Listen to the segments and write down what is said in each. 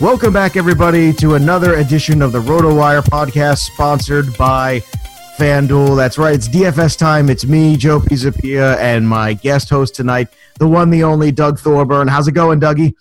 Welcome back, everybody, to another edition of the RotoWire podcast, sponsored by FanDuel. That's right, it's DFS time. It's me, Joe Pisapia, and my guest host tonight, the one, the only, Doug Thorburn. How's it going, Dougie?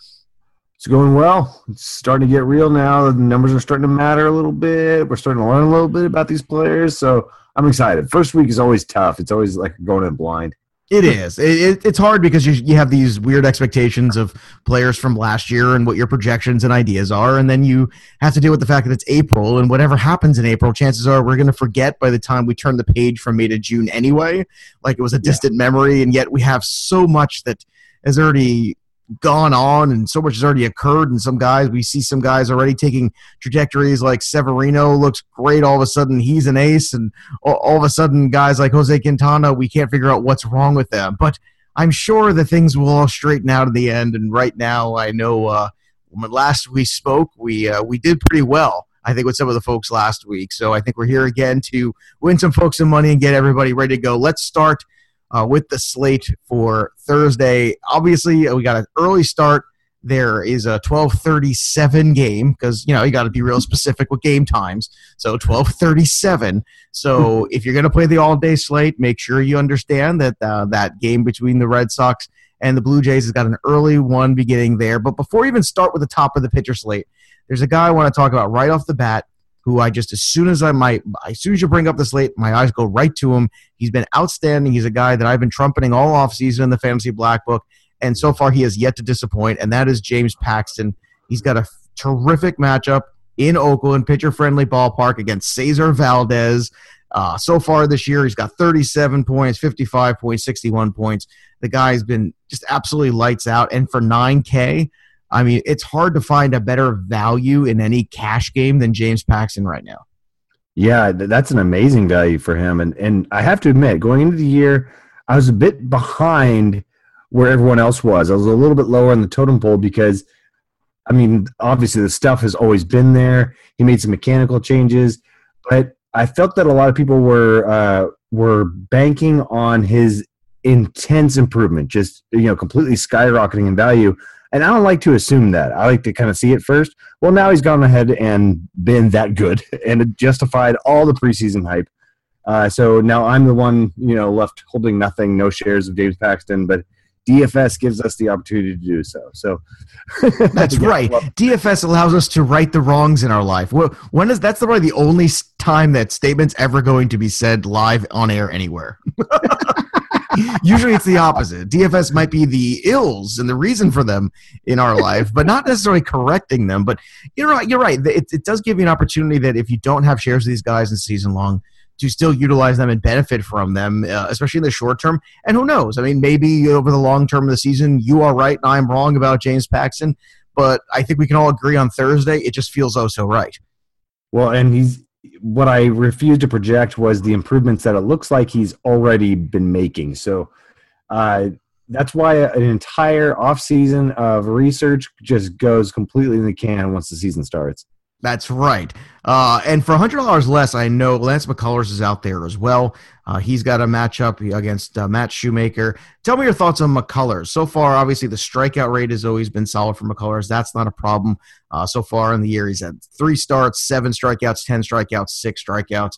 It's going well. It's starting to get real now. The numbers are starting to matter a little bit. We're starting to learn a little bit about these players, so I'm excited. First week is always tough. It's always like going in blind. It is. It, it, it's hard because you, you have these weird expectations of players from last year and what your projections and ideas are, and then you have to deal with the fact that it's April, and whatever happens in April, chances are we're going to forget by the time we turn the page from May to June anyway, like it was a distant yeah. memory, and yet we have so much that has already gone on and so much has already occurred and some guys we see some guys already taking trajectories like Severino looks great all of a sudden he's an ace and all, of a sudden guys like Jose Quintana we can't figure out what's wrong with them. But I'm sure the things will all straighten out in the end. And right now I know uh, when last we spoke we uh, we did pretty well I think with some of the folks last week. So I think we're here again to win some folks some money and get everybody ready to go. Let's start uh, with the slate for Thursday. Obviously, uh, we got an early start. There is a 12:37 game because you know you got to be real specific with game times. So 12:37. So if you're going to play the all-day slate, make sure you understand that uh, that game between the Red Sox and the Blue Jays has got an early one beginning there. But before we even start with the top of the pitcher slate, there's a guy I want to talk about right off the bat who I just as soon as I might as soon as you bring up the slate, my eyes go right to him. He's been outstanding. He's a guy that I've been trumpeting all offseason in the fantasy black book, and so far he has yet to disappoint, and that is James Paxton. He's got a terrific matchup in Oakland, pitcher friendly ballpark against Cesar Valdez. Uh, so far this year, he's got 37 points, 55 points, 61 points. The guy's been just absolutely lights out. And for 9K, I mean, it's hard to find a better value in any cash game than James Paxton right now. Yeah, that's an amazing value for him. And and I have to admit, going into the year, I was a bit behind where everyone else was. I was a little bit lower in the totem pole because I mean, obviously the stuff has always been there. He made some mechanical changes, but I felt that a lot of people were uh, were banking on his intense improvement, just you know, completely skyrocketing in value. And I don't like to assume that. I like to kind of see it first. Well, now he's gone ahead and been that good and it justified all the preseason hype. Uh, so now I'm the one, you know, left holding nothing, no shares of James Paxton, but DFS gives us the opportunity to do so. So that's right. DFS allows us to right the wrongs in our life. When is that's probably the only time that statement's ever going to be said live on air anywhere. Usually it's the opposite. DFS might be the ills and the reason for them in our life, but not necessarily correcting them. But you're right. You're right. It, it does give you an opportunity that if you don't have shares of these guys in season long, to still utilize them and benefit from them, uh, especially in the short term. And who knows? I mean, maybe over the long term of the season, you are right and I'm wrong about James Paxton. but I think we can all agree on Thursday it just feels oh so right. Well, and he's what I refused to project was the improvements that it looks like he's already been making. So uh, that's why an entire off season of research just goes completely in the can once the season starts. That's right. Uh, and for $100 less, I know Lance McCullers is out there as well. Uh, he's got a matchup against uh, Matt Shoemaker. Tell me your thoughts on McCullers. So far, obviously, the strikeout rate has always been solid for McCullers. That's not a problem. Uh, so far in the year, he's had three starts, seven strikeouts, 10 strikeouts, six strikeouts.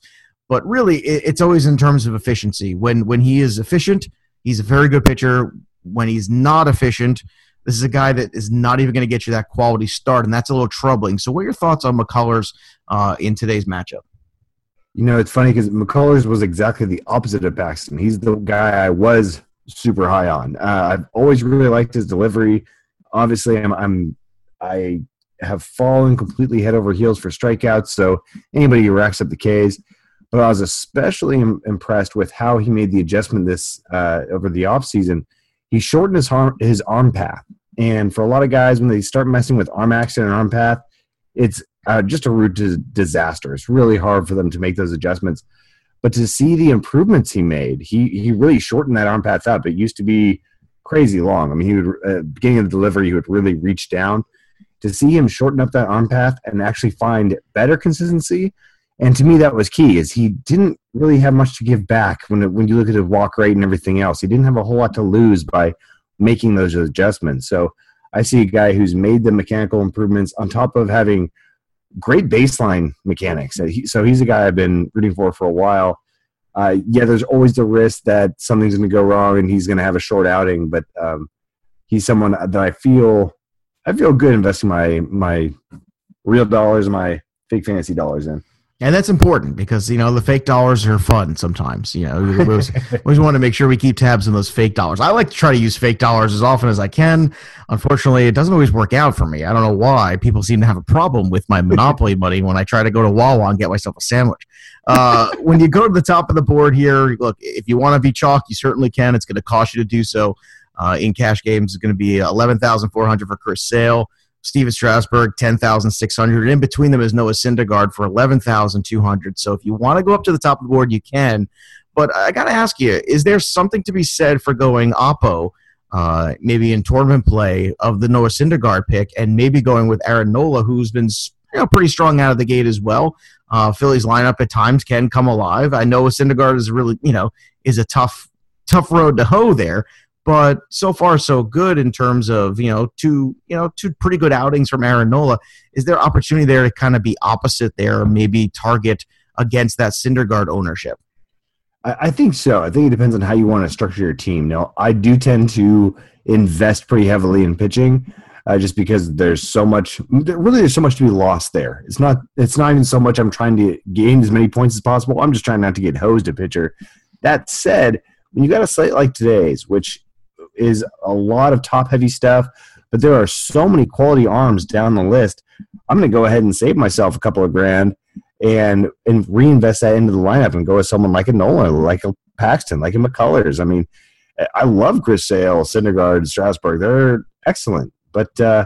But really, it, it's always in terms of efficiency. When, when he is efficient, he's a very good pitcher. When he's not efficient, this is a guy that is not even going to get you that quality start, and that's a little troubling. So, what are your thoughts on McCullers uh, in today's matchup? You know, it's funny because McCullers was exactly the opposite of Paxton. He's the guy I was super high on. Uh, I've always really liked his delivery. Obviously, I'm, I'm I have fallen completely head over heels for strikeouts. So anybody who racks up the Ks, but I was especially Im- impressed with how he made the adjustment this uh, over the offseason – he shortened his arm his arm path. And for a lot of guys, when they start messing with arm action and arm path, it's uh, just a route to disaster. It's really hard for them to make those adjustments. But to see the improvements he made, he he really shortened that arm path up. It used to be crazy long. I mean, he would uh, beginning of the delivery, he would really reach down. To see him shorten up that arm path and actually find better consistency, and to me that was key. Is he didn't really have much to give back when when you look at his walk rate and everything else. He didn't have a whole lot to lose by making those adjustments. So I see a guy who's made the mechanical improvements on top of having great baseline mechanics. So he's a guy I've been rooting for for a while. Uh, yeah, there's always the risk that something's going to go wrong and he's going to have a short outing, but um, he's someone that I feel I feel good investing my my real dollars, my fake fantasy dollars in and that's important because you know the fake dollars are fun sometimes. You know, we always, always want to make sure we keep tabs on those fake dollars. I like to try to use fake dollars as often as I can. Unfortunately, it doesn't always work out for me. I don't know why people seem to have a problem with my Monopoly money when I try to go to Wawa and get myself a sandwich. Uh, when you go to the top of the board here, look, if you want to be chalk, you certainly can. It's going to cost you to do so. Uh, in cash games, it's going to be eleven thousand four hundred for Chris Sale. Stephen Strasburg, 10,600. In between them is Noah Syndergaard for 11,200. So if you want to go up to the top of the board, you can. But I got to ask you, is there something to be said for going Oppo, uh, maybe in tournament play, of the Noah Syndergaard pick and maybe going with Aaron Nola, who's been you know, pretty strong out of the gate as well? Uh, Philly's lineup at times can come alive. I know Syndergaard is really, you know, is a tough, tough road to hoe there but so far so good in terms of you know two you know two pretty good outings from Aaron Nola. Is there opportunity there to kind of be opposite there, maybe target against that Syndergaard ownership? I think so. I think it depends on how you want to structure your team. Now, I do tend to invest pretty heavily in pitching, uh, just because there's so much. Really, there's so much to be lost there. It's not. It's not even so much. I'm trying to gain as many points as possible. I'm just trying not to get hosed a pitcher. That said, when you got a slate like today's, which is a lot of top heavy stuff, but there are so many quality arms down the list. I'm going to go ahead and save myself a couple of grand and and reinvest that into the lineup and go with someone like a Nolan, like a Paxton, like a McCullers. I mean, I love Chris Sale, Syndergaard, Strasburg. They're excellent, but uh,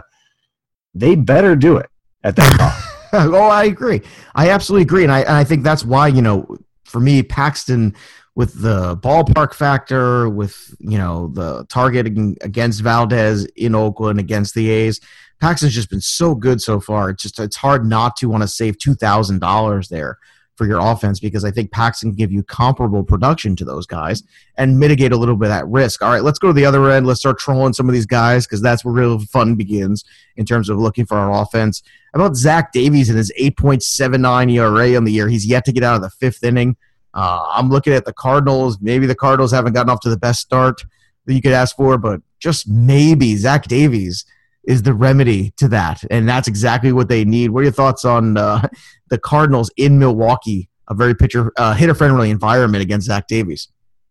they better do it at that time. oh, I agree. I absolutely agree, and I and I think that's why you know for me Paxton with the ballpark factor, with you know the targeting against Valdez in Oakland against the A's. Paxton's just been so good so far. It's just it's hard not to want to save two thousand dollars there for your offense because I think Paxton can give you comparable production to those guys and mitigate a little bit of that risk. All right, let's go to the other end. Let's start trolling some of these guys because that's where real fun begins in terms of looking for our offense. How about Zach Davies and his 8.79 ERA on the year? He's yet to get out of the fifth inning. Uh, I'm looking at the Cardinals. Maybe the Cardinals haven't gotten off to the best start that you could ask for, but just maybe Zach Davies is the remedy to that, and that's exactly what they need. What are your thoughts on uh, the Cardinals in Milwaukee? A very pitcher uh, hitter friendly environment against Zach Davies.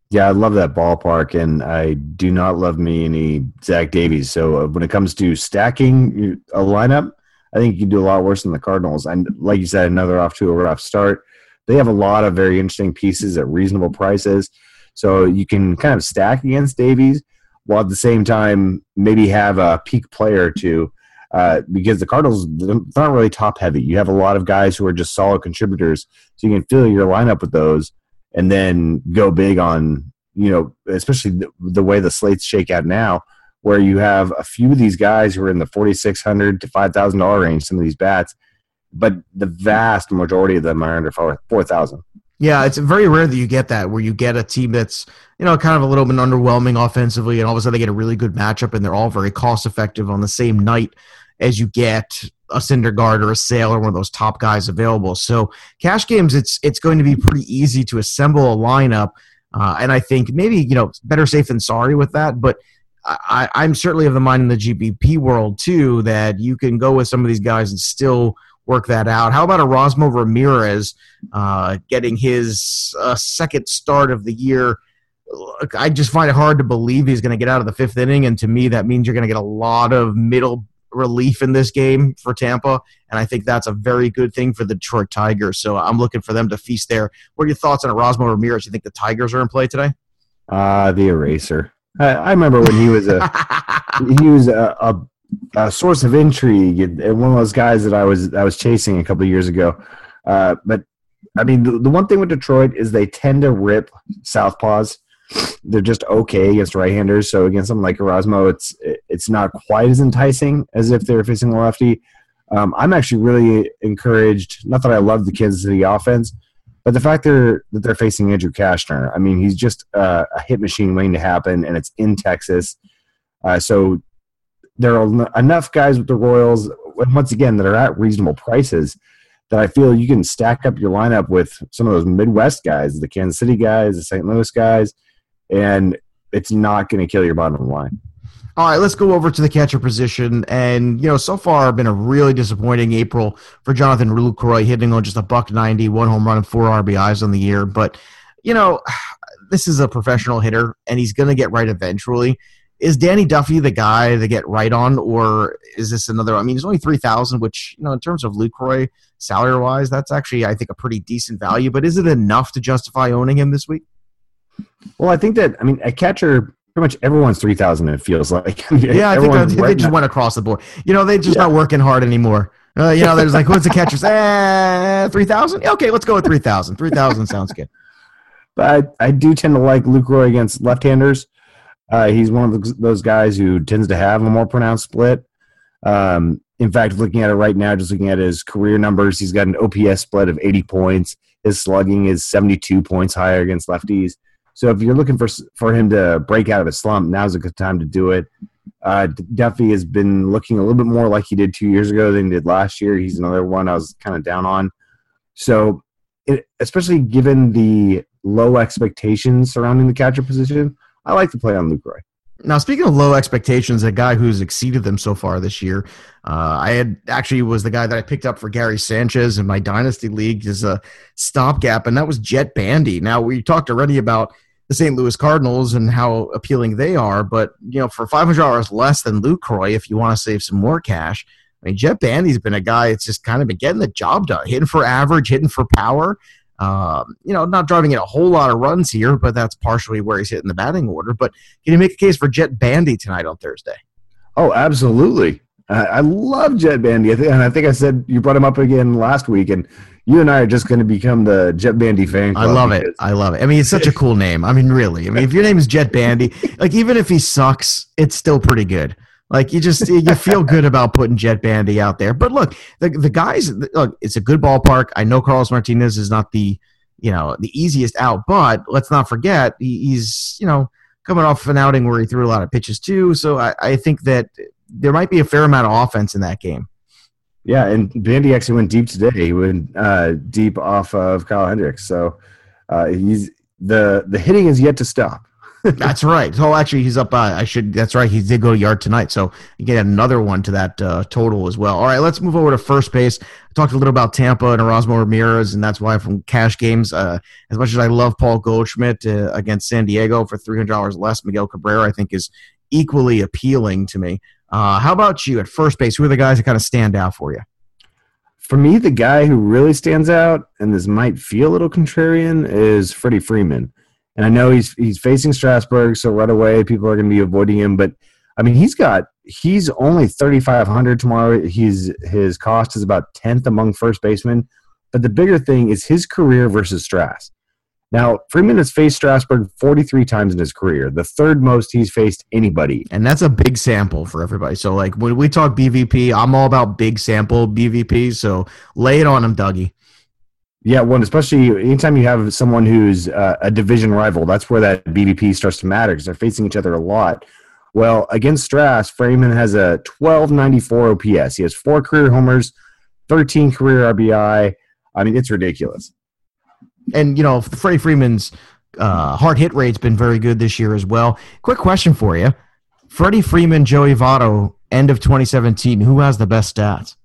Yeah, I love that ballpark, and I do not love me any Zach Davies. So uh, when it comes to stacking a lineup, I think you can do a lot worse than the Cardinals. And like you said, another off to a rough start they have a lot of very interesting pieces at reasonable prices. So you can kind of stack against Davies while at the same time maybe have a peak player to uh, because the Cardinals not really top heavy. You have a lot of guys who are just solid contributors, so you can fill your lineup with those, and then go big on you know, especially the, the way the slates shake out now, where you have a few of these guys who are in the forty six hundred to five thousand dollar range. Some of these bats, but the vast majority of them are under four thousand. Yeah, it's very rare that you get that where you get a team that's you know kind of a little bit underwhelming offensively, and all of a sudden they get a really good matchup, and they're all very cost effective on the same night as you get a Syndergaard or a Sale or one of those top guys available. So cash games, it's it's going to be pretty easy to assemble a lineup, uh, and I think maybe you know better safe than sorry with that, but. I, I'm certainly of the mind in the GPP world too that you can go with some of these guys and still work that out. How about Erasmo Ramirez uh, getting his uh, second start of the year? Look, I just find it hard to believe he's going to get out of the fifth inning, and to me, that means you're going to get a lot of middle relief in this game for Tampa, and I think that's a very good thing for the Detroit Tigers. So I'm looking for them to feast there. What are your thoughts on Erasmo Ramirez? You think the Tigers are in play today? Uh, the eraser. I, I remember when he was a he was a, a source of intrigue and one of those guys that I was I was chasing a couple years ago. Uh, but I mean, the, the, one thing with Detroit is they tend to rip southpaws. They're just okay against right-handers. So against something like Erasmo, it's it's not quite as enticing as if they're facing a lefty. Um, I'm actually really encouraged. Not that I love the Kansas City offense, but the fact they're, that they're facing Andrew Cashner. I mean, he's just uh, a hit machine waiting to happen, and it's in Texas. Uh, so there are enough guys with the Royals, once again, that are at reasonable prices that I feel you can stack up your lineup with some of those Midwest guys, the Kansas City guys, the St. Louis guys, and it's not going to kill your bottom line. All right, let's go over to the catcher position. And, you know, so far been a really disappointing April for Jonathan Lucroy, hitting on just a buck 90, one home run and four RBIs on the year. But, you know, this is a professional hitter, and he's going to get right eventually is Danny Duffy the guy to get right on, or is this another? I mean, it's only three thousand, which you know, in terms of Lucroy salary wise, that's actually I think a pretty decent value. But is it enough to justify owning him this week? Well, I think that I mean a catcher. Pretty much everyone's three thousand. It feels like. yeah, I think right they just now. went across the board. You know, they just yeah. not working hard anymore. Uh, you know, there's like, what's the catcher? Eh, three thousand. Okay, let's go with three thousand. Three thousand sounds good. But I, I do tend to like Lucroy against left-handers. Uh, he's one of those guys who tends to have a more pronounced split. Um, in fact, looking at it right now, just looking at his career numbers, he's got an OPS split of 80 points. His slugging is 72 points higher against lefties. So if you're looking for for him to break out of a slump, now's a good time to do it. Uh, Duffy has been looking a little bit more like he did two years ago than he did last year. He's another one I was kind of down on. So, it, especially given the low expectations surrounding the catcher position, I like to play on Lucroy. Now, speaking of low expectations, a guy who's exceeded them so far this year, uh, I had actually was the guy that I picked up for Gary Sanchez in my dynasty league as a stopgap, and that was Jett Bandy. Now, we talked already about the St. Louis Cardinals and how appealing they are, but you know, for five hundred dollars less than Lucroy, if you want to save some more cash, I mean, Jett Bandy's been a guy that's just kind of been getting the job done, hitting for average, hitting for power. Um, you know, not driving in a whole lot of runs here, but that's partially where he's hitting the batting order. But can you make a case for Jett Bandy tonight on Thursday? Oh, absolutely. I, I love Jett Bandy. I think, and I think I said you brought him up again last week, and you and I are just going to become the Jett Bandy fan. I love it. I love it. I mean, it's such a cool name. I mean, really. I mean, if your name is Jett Bandy, like even if he sucks, it's still pretty good. Like you just you feel good about putting Jett Bandy out there. But look, the the guys look, it's a good ballpark. I know Carlos Martinez is not the you know the easiest out, but let's not forget he's you know coming off an outing where he threw a lot of pitches too. So I, I think that there might be a fair amount of offense in that game. Yeah, and Bandy actually went deep today. He went uh, deep off of Kyle Hendricks. So uh, he's the the hitting is yet to stop that's right. So actually, he's up. Uh, I should. That's right. He did go yard tonight, so you get another one to that uh, total as well. All right, let's move over to first base. I talked a little about Tampa and Erasmo Ramirez, and that's why from cash games. Uh, as much as I love Paul Goldschmidt uh, against San Diego for three hundred dollars less, Miguel Cabrera I think is equally appealing to me. Uh, how about you at first base? Who are the guys that kind of stand out for you? For me, the guy who really stands out, and this might feel a little contrarian, is Freddie Freeman. And I know he's he's facing Strasburg, so right away people are going to be avoiding him. But I mean, he's got he's only 3,500 tomorrow. He's his cost is about 10th among first basemen. But the bigger thing is his career versus Strass. Now, Freeman has faced Strasburg 43 times in his career, the third most he's faced anybody. And that's a big sample for everybody. So, like, when we talk BVP, I'm all about big sample BVP. So, lay it on him, Dougie. Yeah, one especially anytime you have someone who's uh, a division rival, that's where that BVP starts to matter because they're facing each other a lot. Well, against Strass, Freeman has a 1294 OPS. He has four career homers, 13 career RBI. I mean, it's ridiculous and you know Freddie Freeman's uh, hard hit rate's been very good this year as well. Quick question for you: Freddie Freeman, Joey Votto, end of 2017. Who has the best stats?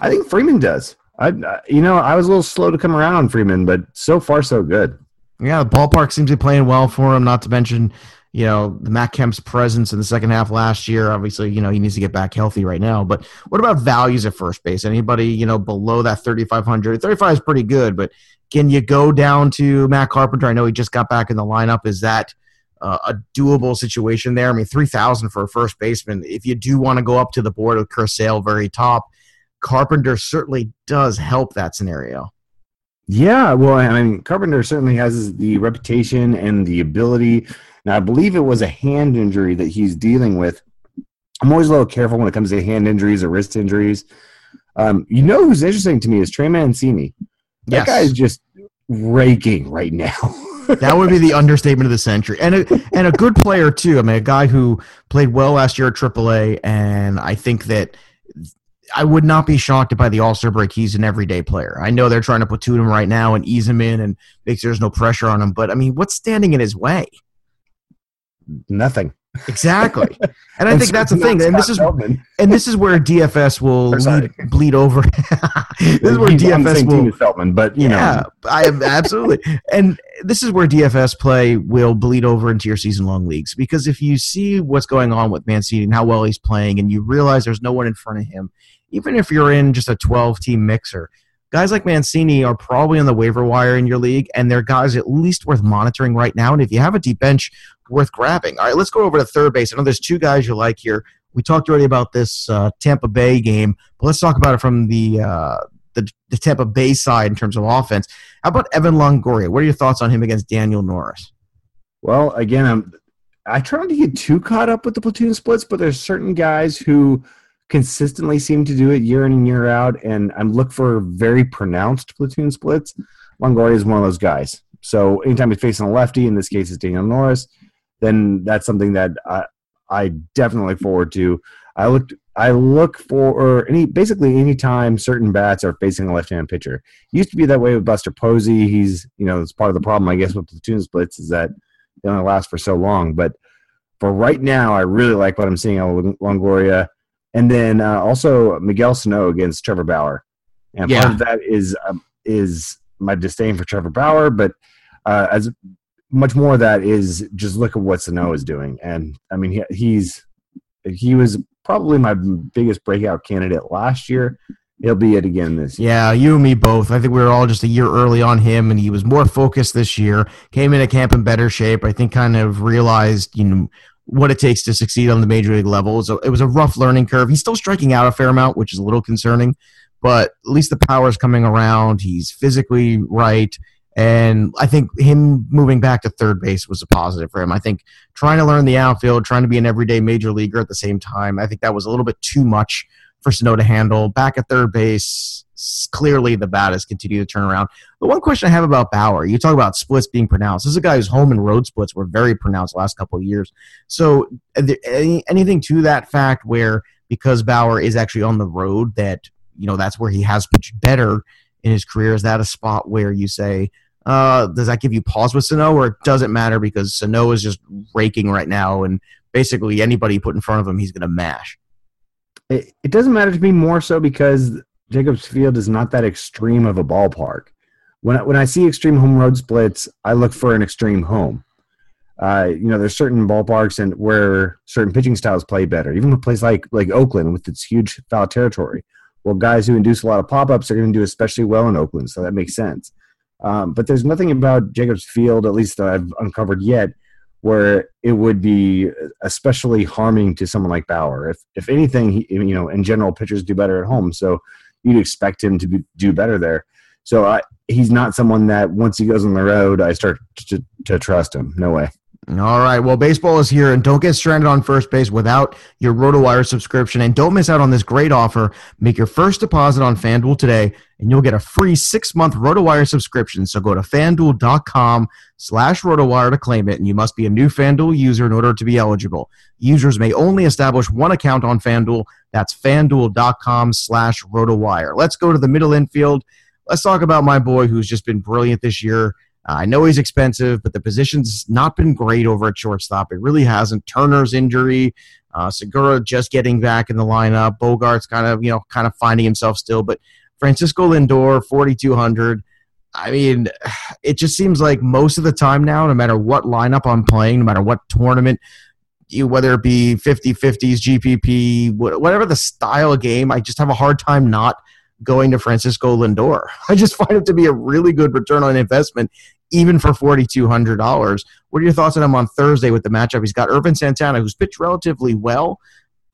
I think Freeman does. I, you know, I was a little slow to come around on Freeman, but so far so good. Yeah, the ballpark seems to be playing well for him. Not to mention, you know, the Matt Kemp's presence in the second half last year. Obviously, you know, he needs to get back healthy right now. But what about values at first base? Anybody, you know, below that 3,500? 35 is pretty good, but can you go down to Matt Carpenter? I know he just got back in the lineup. Is that uh, a doable situation there? I mean, 3,000 for a first baseman. If you do want to go up to the board with Chris Sale very top, Carpenter certainly does help that scenario. Yeah, well, I mean, Carpenter certainly has the reputation and the ability. Now, I believe it was a hand injury that he's dealing with. I'm always a little careful when it comes to hand injuries or wrist injuries. Um, you know who's interesting to me is Trey Mancini. That yes. guy is just raking right now. that would be the understatement of the century, and a, and a good player too. I mean, a guy who played well last year at AAA, and I think that I would not be shocked if by the All Star break he's an everyday player. I know they're trying to platoon him right now and ease him in and make sure there's no pressure on him, but I mean, what's standing in his way? Nothing. Exactly, and I think that's the thing. And this is and this is where DFS will lead, bleed over. this is where DFS will Feldman, but you yeah, know, I absolutely. And this is where DFS play will bleed over into your season-long leagues because if you see what's going on with Mancini and how well he's playing, and you realize there's no one in front of him, even if you're in just a 12-team mixer, guys like Mancini are probably on the waiver wire in your league, and they're guys at least worth monitoring right now. And if you have a deep bench worth grabbing. All right, let's go over to third base. I know there's two guys you like here. We talked already about this uh, Tampa Bay game, but let's talk about it from the, uh, the the Tampa Bay side in terms of offense. How about Evan Longoria? What are your thoughts on him against Daniel Norris? Well, again, I'm I try not to get too caught up with the platoon splits, but there's certain guys who consistently seem to do it year in and year out, and I'm look for very pronounced platoon splits. Longoria is one of those guys. So anytime he's facing a lefty, in this case it's Daniel Norris, then that's something that I, I definitely forward to. I looked I look for any basically anytime certain bats are facing a left-hand pitcher. It used to be that way with Buster Posey. He's you know it's part of the problem I guess with platoon splits is that they only last for so long. But for right now, I really like what I'm seeing on Longoria, and then uh, also Miguel Sano against Trevor Bauer. And yeah. part of that is um, is my disdain for Trevor Bauer, but uh, as much more of that is just look at what Sano is doing, and I mean he, he's he was probably my biggest breakout candidate last year. He'll be it again this year. Yeah, you and me both. I think we were all just a year early on him, and he was more focused this year. Came into camp in better shape. I think kind of realized you know what it takes to succeed on the major league level. So it was a rough learning curve. He's still striking out a fair amount, which is a little concerning, but at least the power is coming around. He's physically right. And I think him moving back to third base was a positive for him. I think trying to learn the outfield, trying to be an everyday major leaguer at the same time, I think that was a little bit too much for Sano to handle. Back at third base, clearly the bat has continued to turn around. The one question I have about Bauer, you talk about splits being pronounced. This is a guy whose home and road splits were very pronounced last couple of years. So, any, anything to that fact where because Bauer is actually on the road, that you know that's where he has pitched better in his career? Is that a spot where you say, uh, does that give you pause with Sano, or it doesn't matter because Sano is just raking right now, and basically anybody put in front of him, he's going to mash? It, it doesn't matter to me more so because Jacobs Field is not that extreme of a ballpark. When I, when I see extreme home road splits, I look for an extreme home. Uh, you know, there's certain ballparks and where certain pitching styles play better. Even a place like like Oakland with its huge foul territory, well, guys who induce a lot of pop ups are going to do especially well in Oakland, so that makes sense. Um, but there's nothing about Jacobs Field, at least that I've uncovered yet, where it would be especially harming to someone like Bauer. If if anything, he, you know, in general, pitchers do better at home, so you'd expect him to be, do better there. So I, he's not someone that once he goes on the road, I start to, to trust him. No way. All right. Well, baseball is here, and don't get stranded on first base without your RotoWire subscription. And don't miss out on this great offer. Make your first deposit on FanDuel today, and you'll get a free six-month RotoWire subscription. So go to FanDuel.com slash RotoWire to claim it, and you must be a new FanDuel user in order to be eligible. Users may only establish one account on FanDuel. That's FanDuel.com slash RotoWire. Let's go to the middle infield. Let's talk about my boy who's just been brilliant this year. Uh, I know he's expensive, but the position's not been great over at shortstop. It really hasn't. Turner's injury, uh, Segura just getting back in the lineup. Bogaerts kind of, you know, kind of finding himself still. But Francisco Lindor, 4,200. I mean, it just seems like most of the time now, no matter what lineup I'm playing, no matter what tournament, you, whether it be 50 50s, GPP, whatever the style of game, I just have a hard time not – going to Francisco Lindor. I just find it to be a really good return on investment, even for $4,200. What are your thoughts on him on Thursday with the matchup? He's got Ervin Santana, who's pitched relatively well.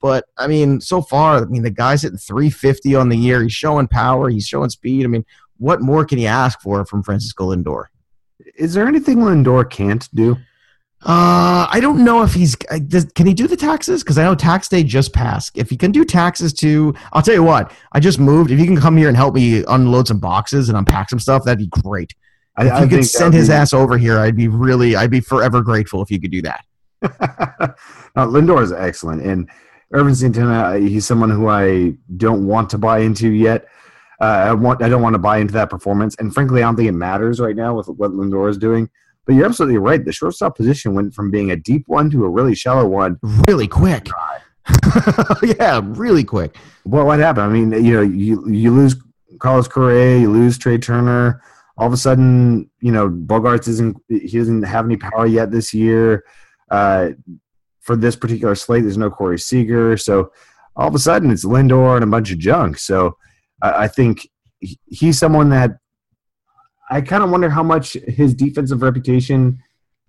But I mean, so far, I mean, the guy's hitting 350 on the year. He's showing power. He's showing speed. I mean, what more can he ask for from Francisco Lindor? Is there anything Lindor can't do? Uh, I don't know if he's does, can he do the taxes because I know tax day just passed. If he can do taxes too, I'll tell you what. I just moved. If you can come here and help me unload some boxes and unpack some stuff, that'd be great. I, if I you could send his be, ass over here, I'd be really, I'd be forever grateful if you could do that. now, Lindor is excellent, and Ervin Santana, he's someone who I don't want to buy into yet. Uh, I want, I don't want to buy into that performance, and frankly, I don't think it matters right now with what Lindor is doing. But you're absolutely right. The shortstop position went from being a deep one to a really shallow one really quick. yeah, really quick. Well, what happened? I mean, you know, you you lose Carlos Correa, you lose Trea Turner. All of a sudden, you know, Bogaerts isn't he doesn't have any power yet this year. Uh, for this particular slate, there's no Corey Seager, so all of a sudden it's Lindor and a bunch of junk. So I think he's someone that I kind of wonder how much his defensive reputation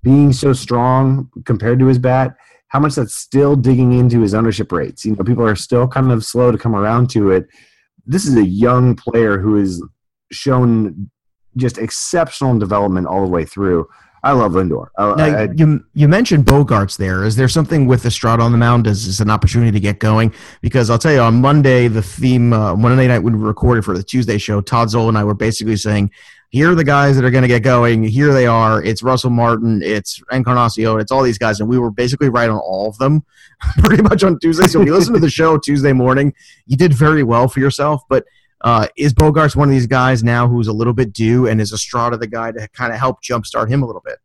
being so strong compared to his bat, how much that's still digging into his ownership rates. You know, people are still kind of slow to come around to it. This is a young player who has shown just exceptional development all the way through. I love Lindor. I, now, I, you you mentioned Bogaerts there. Is there something with Estrada on the mound? Is this an opportunity to get going? Because I'll tell you, on Monday, the theme uh, Monday night when we recorded for the Tuesday show, Todd Zola and I were basically saying here are the guys that are going to get going. Here they are. It's Russell Martin. It's Encarnacion. It's all these guys, and we were basically right on all of them, pretty much on Tuesday. So if you listen to the show Tuesday morning, you did very well for yourself. But uh, is Bogaerts one of these guys now who's a little bit due, and is Estrada the guy to kind of help jumpstart him a little bit?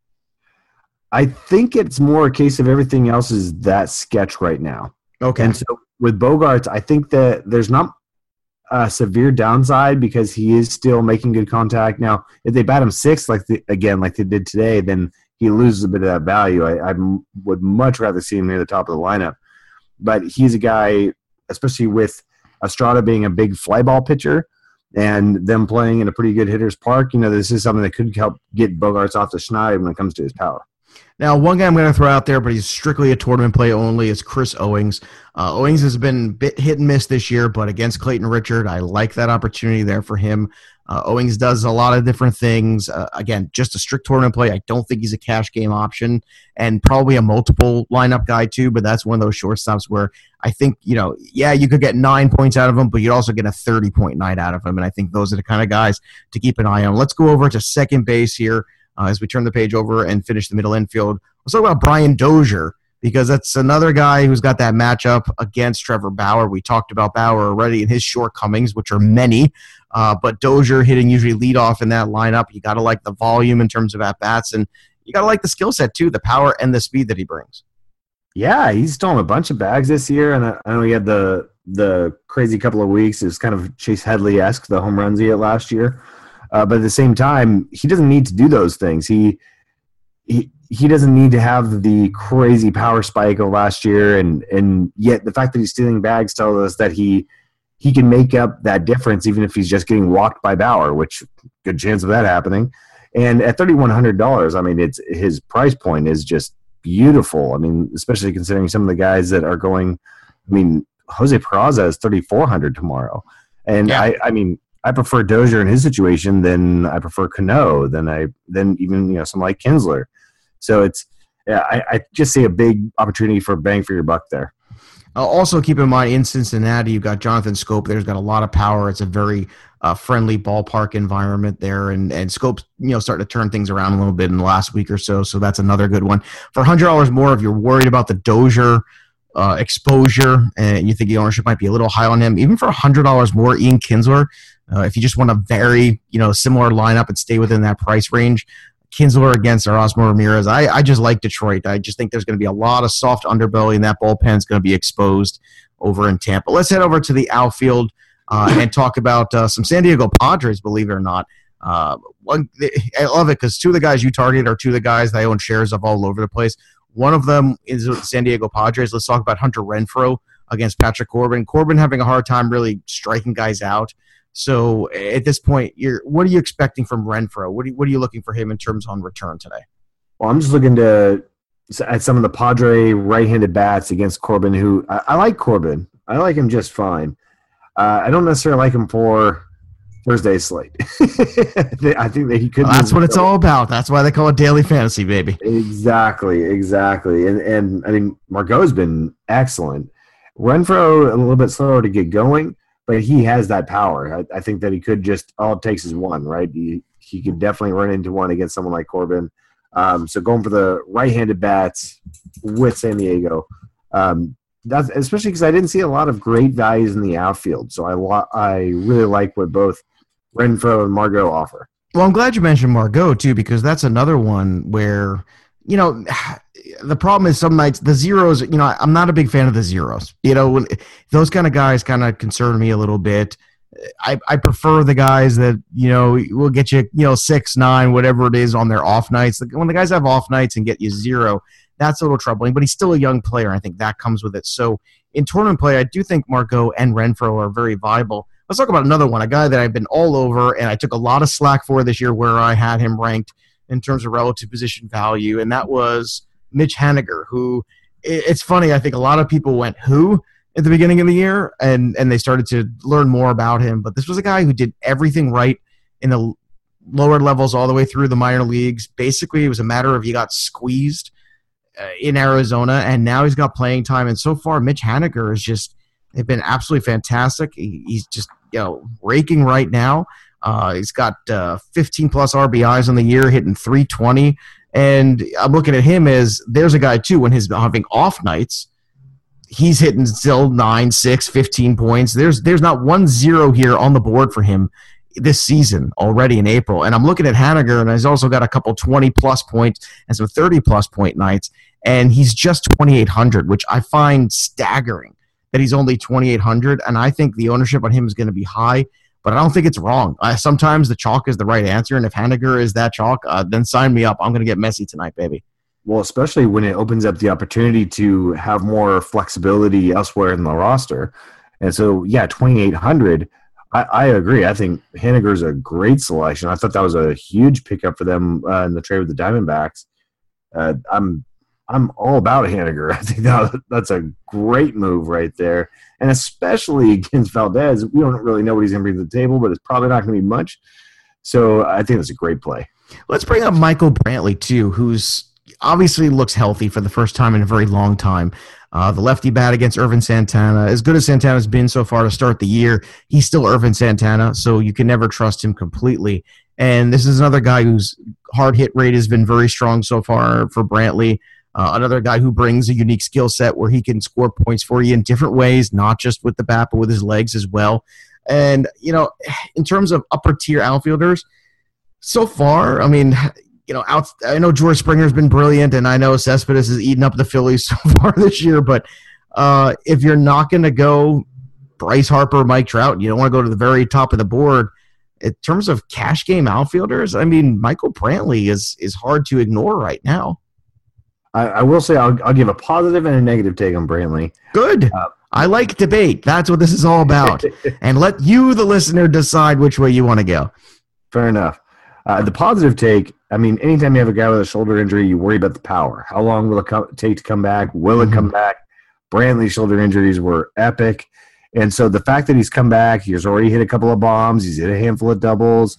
I think it's more a case of everything else is that sketch right now. Okay. And so with Bogaerts, I think that there's not a severe downside because he is still making good contact. Now, if they bat him six, like the, again, like they did today, then he loses a bit of that value. I, I would much rather see him near the top of the lineup. But he's a guy, especially with Estrada being a big fly ball pitcher and them playing in a pretty good hitter's park. You know, this is something that could help get Bogaerts off the schneid when it comes to his power. Now, one guy I'm going to throw out there, but he's strictly a tournament play only, is Chris Owings. Uh, Owings has been bit hit and miss this year, but against Clayton Richard, I like that opportunity there for him. Uh, Owings does a lot of different things. Uh, again, just a strict tournament play. I don't think he's a cash game option, and probably a multiple lineup guy too. But that's one of those shortstops where I think you know, yeah, you could get nine points out of him, but you'd also get a thirty point night out of him. And I think those are the kind of guys to keep an eye on. Let's go over to second base here uh, as we turn the page over and finish the middle infield. Let's talk about Brian Dozier because that's another guy who's got that matchup against Trevor Bauer. We talked about Bauer already and his shortcomings, which are many. Uh, but Dozier hitting usually lead off in that lineup. You got to like the volume in terms of at bats, and you got to like the skill set too, the power and the speed that he brings. Yeah, he's stolen a bunch of bags this year, and I, know he had the the crazy couple of weeks. It was kind of Chase Headley esque, the home runs he had last year. Uh, but at the same time, he doesn't need to do those things. He he he doesn't need to have the crazy power spike of last year, and and yet the fact that he's stealing bags tells us that he he can make up that difference even if he's just getting walked by Bauer, which good chance of that happening. And at thirty one hundred dollars, I mean, it's his price point is just beautiful. I mean, especially considering some of the guys that are going. I mean, Jose Peraza is 3,400 tomorrow, and Yeah. I, I mean, I prefer Dozier in his situation than I prefer Cano than I than even you know someone like Kinsler. So it's yeah, I, I just see a big opportunity for bang for your buck there. Also, keep in mind in Cincinnati, you've got Jonathan Schoop. There's got a lot of power. It's a very uh, friendly ballpark environment there, and and Schoop's you know starting to turn things around a little bit in the last week or so. So that's another good one. For hundred dollars more, if you're worried about the Dozier uh, exposure and you think the ownership might be a little high on him, even for hundred dollars more, Ian Kinsler. Uh, if you just want a very you know similar lineup and stay within that price range, Kinsler against Erasmo Ramirez. I, I just like Detroit. I just think there's going to be a lot of soft underbelly, and that bullpen's going to be exposed over in Tampa. Let's head over to the outfield uh, and talk about uh, some San Diego Padres, believe it or not. Uh, one, I love it because two of the guys you targeted are two of the guys that I own shares of all over the place. One of them is with the San Diego Padres. Let's talk about Hunter Renfroe against Patrick Corbin. Corbin having a hard time really striking guys out. So at this point, you're what are you expecting from Renfroe? What are you, what are you looking for him in terms on return today? Well, I'm just looking to at some of the Padre right-handed bats against Corbin. Who I, I like Corbin. I like him just fine. Uh, I don't necessarily like him for Thursday's slate. I think that he could. Well, that's what it's all about. That's why they call it daily fantasy, baby. Exactly, exactly. And and I mean, Margot's been excellent. Renfroe a little bit slower to get going, but he has that power. I, I think that he could just all it takes is one, right? He he could definitely run into one against someone like Corbin. Um, so going for the right-handed bats with San Diego, um, that's especially because I didn't see a lot of great values in the outfield. So I I really like what both Renfroe and Margot offer. Well, I'm glad you mentioned Margot too, because that's another one where you know the problem is some nights the zeros. You know, I'm not a big fan of the zeros. You know, when, those kind of guys kind of concern me a little bit. I, I prefer the guys that you know will get you you know six nine whatever it is on their off nights. When the guys have off nights and get you zero, that's a little troubling. But he's still a young player. I think that comes with it. So in tournament play, I do think Margot and Renfroe are very viable. Let's talk about another one, a guy that I've been all over and I took a lot of slack for this year, where I had him ranked in terms of relative position value, and that was Mitch Haniger. Who it's funny, I think a lot of people went who at the beginning of the year, and and they started to learn more about him. But this was a guy who did everything right in the lower levels all the way through the minor leagues. Basically, it was a matter of he got squeezed uh, in Arizona, and now he's got playing time. And so far, Mitch Haniger has just they've been absolutely fantastic. He, he's just you know raking right now. Uh, he's got uh, 15 plus RBIs on the year, hitting 320. And I'm looking at him as there's a guy too when he's having off nights he's hitting still 9 6 15 points. There's there's not one zero here on the board for him this season already in april. And i'm looking at haniger and he's also got a couple 20 plus points and some 30 plus point nights. And he's just 2800 which i find staggering that he's only 2800 and i think the ownership on him is going to be high but i don't think it's wrong uh, sometimes the chalk is the right answer and if haniger is that chalk uh, then sign me up i'm going to get messy tonight baby well, especially when it opens up the opportunity to have more flexibility elsewhere in the roster. And so, yeah, 2,800, I, I agree. I think Haniger's a great selection. I thought that was a huge pickup for them uh, in the trade with the Diamondbacks. Uh, I'm I'm all about Haniger. I think that, that's a great move right there. And especially against Valdez, we don't really know what he's going to bring to the table, but it's probably not going to be much. So I think that's a great play. Let's bring up Michael Brantley, too, who's obviously looks healthy for the first time in a very long time. Uh, the lefty bat against Ervin Santana, as good as Santana's been so far to start the year, he's still Ervin Santana, so you can never trust him completely. And this is another guy whose hard hit rate has been very strong so far for Brantley. Uh, another guy who brings a unique skill set where he can score points for you in different ways, not just with the bat, but with his legs as well. And, you know, in terms of upper tier outfielders, so far, I mean, you know, out, I know George Springer's been brilliant, and I know Cespedes has eaten up the Phillies so far this year. But uh, if you're not going to go Bryce Harper, Mike Trout, you don't want to go to the very top of the board. In terms of cash game outfielders, I mean, Michael Brantley is is hard to ignore right now. I, I will say I'll, I'll give a positive and a negative take on Brantley. Good. Uh, I like debate. That's what this is all about. and let you, the listener, decide which way you want to go. Fair enough. Uh, the positive take, I mean, anytime you have a guy with a shoulder injury, you worry about the power. How long will it co- take to come back? Will it come back? Brantley's shoulder injuries were epic. And so the fact that he's come back, he's already hit a couple of bombs, he's hit a handful of doubles,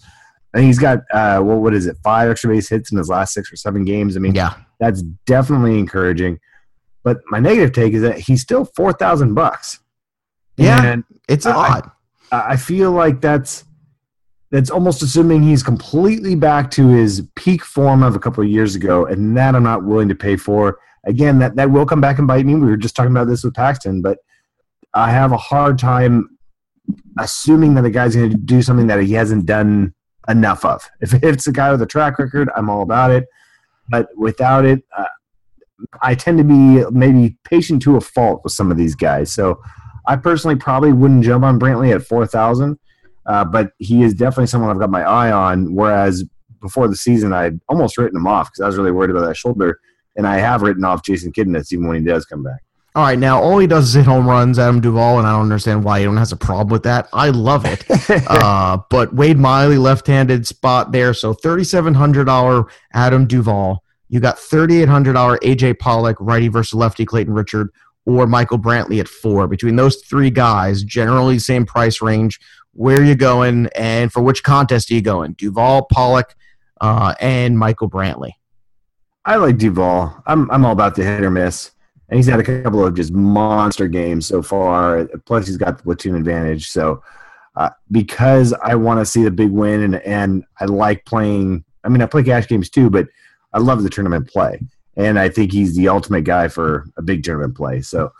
and he's got uh, what what is it, five extra base hits in his last six or seven games. I mean, Yeah. that's definitely encouraging. But my negative take is that he's still four thousand bucks. Yeah. and It's a I- lot. I feel like that's that's almost assuming he's completely back to his peak form of a couple of years ago, and that I'm not willing to pay for. Again, that that will come back and bite me. We were just talking about this with Paxton, but I have a hard time assuming that a guy's going to do something that he hasn't done enough of. If it's a guy with a track record, I'm all about it. But without it, uh, I tend to be maybe patient to a fault with some of these guys. So I personally probably wouldn't jump on Brantley at 4,000, uh, but he is definitely someone I've got my eye on. Whereas before the season, I'd almost written him off because I was really worried about that shoulder. And I have written off Jason Kipnis even when he does come back. All right, now all he does is hit home runs, Adam Duvall, and I don't understand why anyone has a problem with that. I love it. uh, but Wade Miley, left-handed spot there, so thirty-seven hundred dollar Adam Duvall. You got thirty-eight hundred dollar AJ Pollock, righty versus lefty Clayton Richard, or Michael Brantley at four. Between those three guys, generally same price range. Where are you going, and for which contest are you going? Duvall, Pollock, uh, and Michael Brantley. I like Duvall. I'm I'm all about the hit or miss, and he's had a couple of just monster games so far. Plus, he's got the platoon advantage. So, uh, because I want to see the big win, and and I like playing. I mean, I play cash games too, but I love the tournament play, and I think he's the ultimate guy for a big tournament play. So,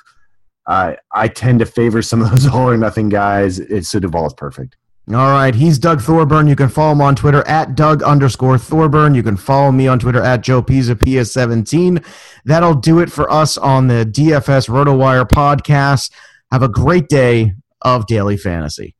I I tend to favor some of those all or nothing guys. It's so Duvall is perfect. All right, he's Doug Thorburn. You can follow him on Twitter at Doug underscore Thorburn. You can follow me on Twitter at Joe Pisapia17. That'll do it for us on the DFS RotoWire podcast. Have a great day of daily fantasy.